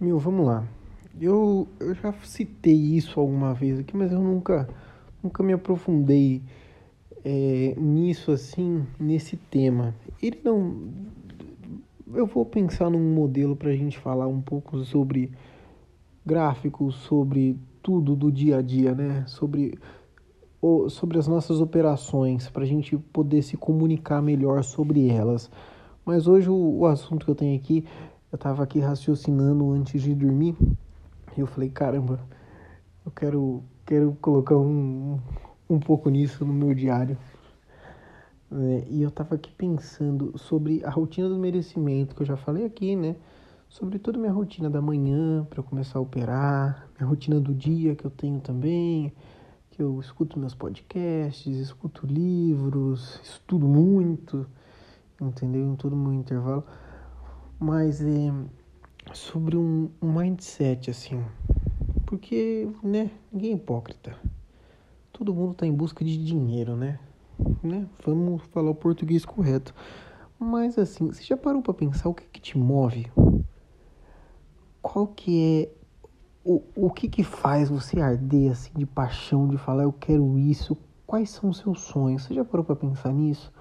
Meu, vamos lá. Eu, eu já citei isso alguma vez aqui, mas eu nunca, nunca me aprofundei é, nisso assim, nesse tema. Ele não. Eu vou pensar num modelo para a gente falar um pouco sobre gráficos, sobre tudo do dia a dia, né? Sobre, o, sobre as nossas operações, para a gente poder se comunicar melhor sobre elas. Mas hoje o, o assunto que eu tenho aqui eu tava aqui raciocinando antes de dormir e eu falei, caramba, eu quero, quero colocar um, um pouco nisso no meu diário. É, e eu tava aqui pensando sobre a rotina do merecimento, que eu já falei aqui, né? Sobre toda a minha rotina da manhã para eu começar a operar, minha rotina do dia que eu tenho também, que eu escuto meus podcasts, escuto livros, estudo muito, entendeu? Em todo o meu intervalo mas é, sobre um, um mindset assim, porque né, ninguém é hipócrita. Todo mundo está em busca de dinheiro, né? né? Vamos falar o português correto. Mas assim, você já parou para pensar o que, que te move? Qual que é o, o que que faz você arder assim de paixão, de falar eu quero isso? Quais são os seus sonhos? Você já parou para pensar nisso?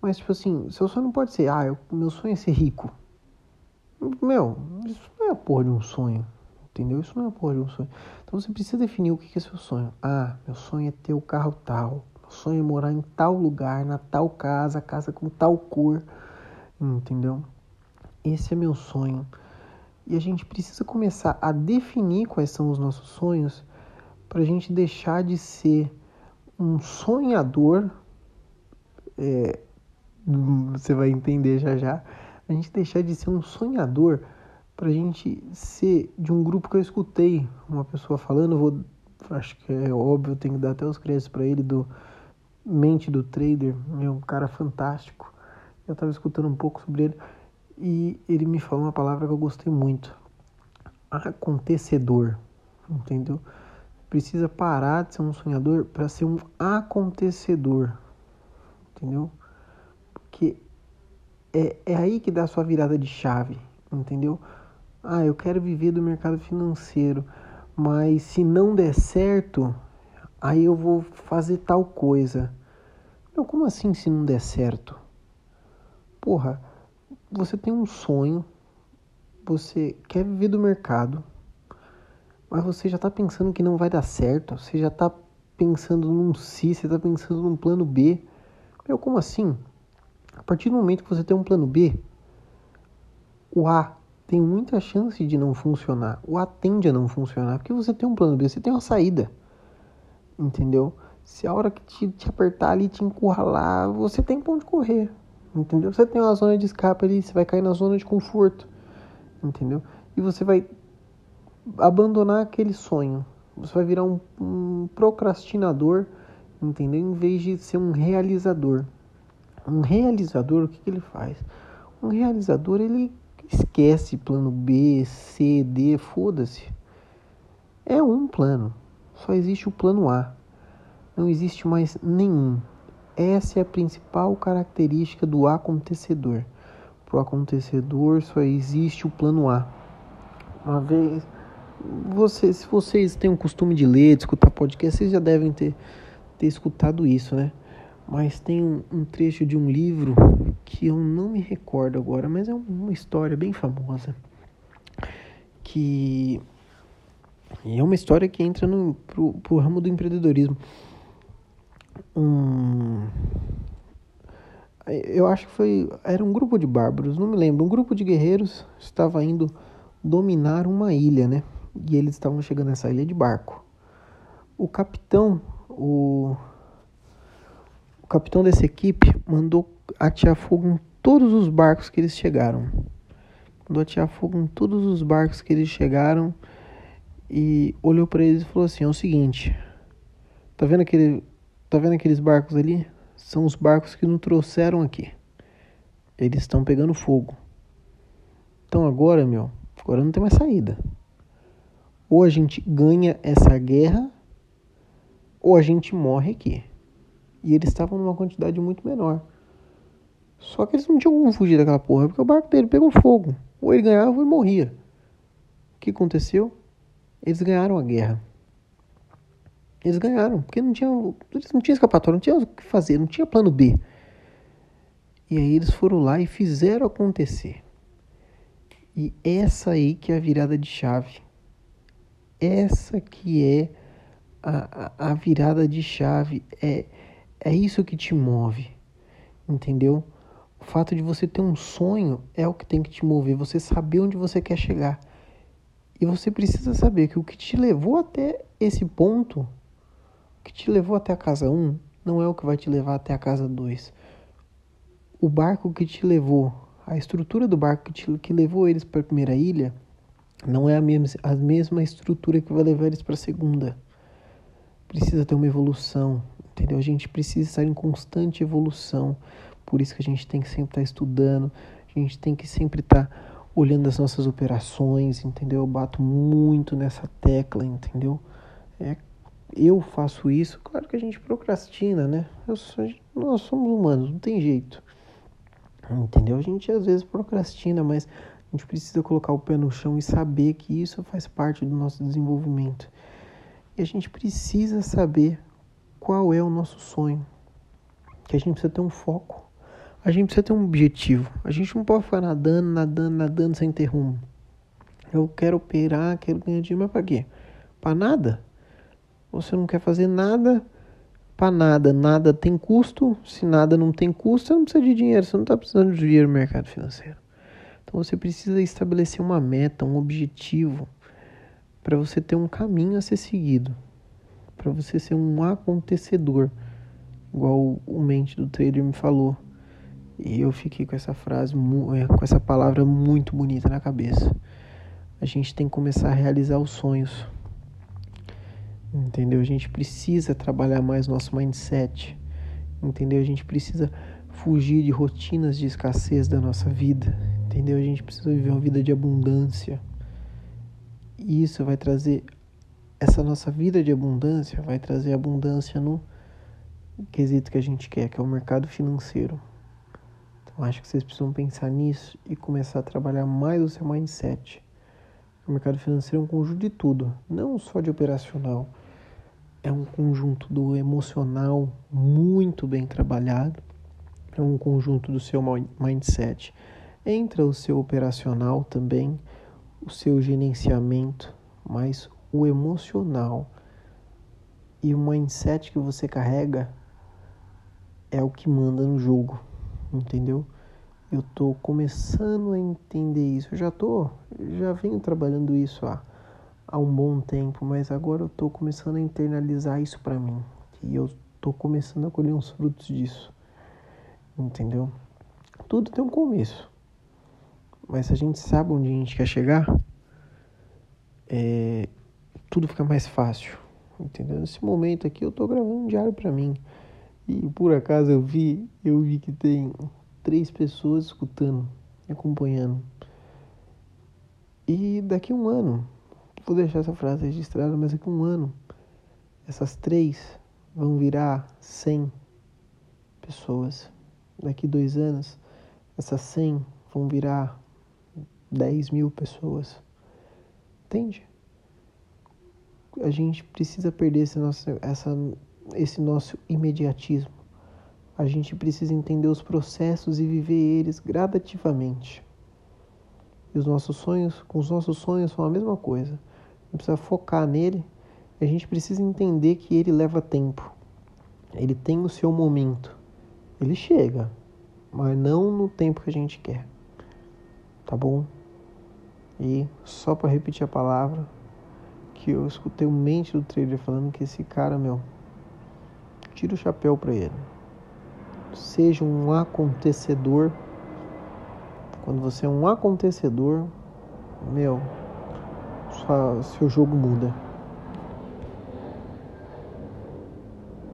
Mas tipo assim, seu sonho não pode ser, ah, eu, meu sonho é ser rico. Meu, isso não é a porra de um sonho. Entendeu? Isso não é a porra de um sonho. Então você precisa definir o que é seu sonho. Ah, meu sonho é ter o carro tal. Meu sonho é morar em tal lugar, na tal casa, casa com tal cor. Entendeu? Esse é meu sonho. E a gente precisa começar a definir quais são os nossos sonhos para a gente deixar de ser um sonhador. É, você vai entender já já a gente deixar de ser um sonhador para a gente ser de um grupo que eu escutei uma pessoa falando, vou, acho que é óbvio, tenho que dar até os créditos para ele do Mente do Trader, é um cara fantástico. Eu estava escutando um pouco sobre ele e ele me falou uma palavra que eu gostei muito. Acontecedor, entendeu? Precisa parar de ser um sonhador para ser um acontecedor, entendeu? Porque é, é aí que dá a sua virada de chave, entendeu? Ah, eu quero viver do mercado financeiro, mas se não der certo, aí eu vou fazer tal coisa. Meu, como assim se não der certo? Porra, você tem um sonho, você quer viver do mercado, mas você já tá pensando que não vai dar certo, você já tá pensando num si, você tá pensando num plano B. Meu, como assim? A partir do momento que você tem um plano B, o A tem muita chance de não funcionar. O A tende a não funcionar, porque você tem um plano B, você tem uma saída. Entendeu? Se a hora que te, te apertar ali, te encurralar, você tem pra onde correr. Entendeu? Você tem uma zona de escape ali, você vai cair na zona de conforto. Entendeu? E você vai abandonar aquele sonho. Você vai virar um, um procrastinador, entendeu? Em vez de ser um realizador. Um realizador, o que, que ele faz? Um realizador, ele esquece plano B, C, D, foda-se. É um plano. Só existe o plano A. Não existe mais nenhum. Essa é a principal característica do acontecedor. Para o acontecedor só existe o plano A. Uma vez, você, se vocês têm o costume de ler, de escutar podcast, vocês já devem ter, ter escutado isso, né? Mas tem um, trecho de um livro que eu não me recordo agora, mas é uma história bem famosa que é uma história que entra no pro, pro ramo do empreendedorismo. Um, eu acho que foi era um grupo de bárbaros, não me lembro, um grupo de guerreiros estava indo dominar uma ilha, né? E eles estavam chegando nessa ilha de barco. O capitão, o capitão dessa equipe mandou atear fogo em todos os barcos que eles chegaram. Mandou atear fogo em todos os barcos que eles chegaram e olhou para eles e falou assim: "É o seguinte, tá vendo aquele, tá vendo aqueles barcos ali? São os barcos que nos trouxeram aqui. Eles estão pegando fogo. Então agora, meu, agora não tem mais saída. Ou a gente ganha essa guerra, ou a gente morre aqui. E eles estavam numa quantidade muito menor. Só que eles não tinham como fugir daquela porra, porque o barco dele pegou fogo. Ou ele ganhava ou ele morria. que aconteceu? Eles ganharam a guerra. Eles ganharam, porque não tinham, eles não tinham escapatória, não tinha o que fazer, não tinha plano B. E aí eles foram lá e fizeram acontecer. E essa aí que é a virada de chave. Essa que é a, a, a virada de chave. É, é isso que te move. Entendeu? O fato de você ter um sonho é o que tem que te mover. Você saber onde você quer chegar. E você precisa saber que o que te levou até esse ponto, o que te levou até a casa 1, não é o que vai te levar até a casa 2. O barco que te levou, a estrutura do barco que, te, que levou eles para a primeira ilha, não é a mesma, a mesma estrutura que vai levar eles para a segunda. Precisa ter uma evolução, entendeu? A gente precisa estar em constante evolução. Por isso que a gente tem que sempre estar estudando, a gente tem que sempre estar olhando as nossas operações, entendeu? Eu bato muito nessa tecla, entendeu? É, eu faço isso, claro que a gente procrastina, né? Sou, nós somos humanos, não tem jeito. Entendeu? A gente às vezes procrastina, mas a gente precisa colocar o pé no chão e saber que isso faz parte do nosso desenvolvimento. E a gente precisa saber qual é o nosso sonho. Que a gente precisa ter um foco a gente precisa ter um objetivo. A gente não pode ficar nadando, nadando, nadando sem ter rumo. Eu quero operar, quero ganhar dinheiro, mas para quê? Para nada. Você não quer fazer nada para nada. Nada tem custo. Se nada não tem custo, você não precisa de dinheiro. Você não está precisando de dinheiro no mercado financeiro. Então você precisa estabelecer uma meta, um objetivo, para você ter um caminho a ser seguido, para você ser um acontecedor, igual o mente do trader me falou. E eu fiquei com essa frase, é, com essa palavra muito bonita na cabeça. A gente tem que começar a realizar os sonhos. Entendeu? A gente precisa trabalhar mais nosso mindset. Entendeu? A gente precisa fugir de rotinas de escassez da nossa vida. Entendeu? A gente precisa viver uma vida de abundância. E isso vai trazer essa nossa vida de abundância vai trazer abundância no quesito que a gente quer, que é o mercado financeiro. Eu acho que vocês precisam pensar nisso e começar a trabalhar mais o seu mindset. O mercado financeiro é um conjunto de tudo, não só de operacional. É um conjunto do emocional muito bem trabalhado, é um conjunto do seu mindset. Entra o seu operacional também, o seu gerenciamento, mas o emocional e o mindset que você carrega é o que manda no jogo entendeu? Eu tô começando a entender isso. Eu já tô, já venho trabalhando isso há, há um bom tempo, mas agora eu tô começando a internalizar isso para mim. E eu tô começando a colher uns frutos disso. Entendeu? Tudo tem um começo. Mas se a gente sabe onde a gente quer chegar, é, tudo fica mais fácil. Entendeu? Nesse momento aqui eu tô gravando um diário para mim. E por acaso eu vi, eu vi que tem três pessoas escutando, acompanhando. E daqui um ano, vou deixar essa frase registrada, mas daqui um ano, essas três vão virar cem pessoas. Daqui dois anos, essas cem vão virar dez mil pessoas. Entende? A gente precisa perder esse nosso, essa esse nosso imediatismo. A gente precisa entender os processos e viver eles gradativamente. E os nossos sonhos, com os nossos sonhos, são a mesma coisa. A gente precisa focar nele. A gente precisa entender que ele leva tempo. Ele tem o seu momento. Ele chega, mas não no tempo que a gente quer. Tá bom? E só para repetir a palavra, que eu escutei o mente do trader falando que esse cara, meu, tira o chapéu para ele. Seja um acontecedor. Quando você é um acontecedor, meu, sua, seu jogo muda.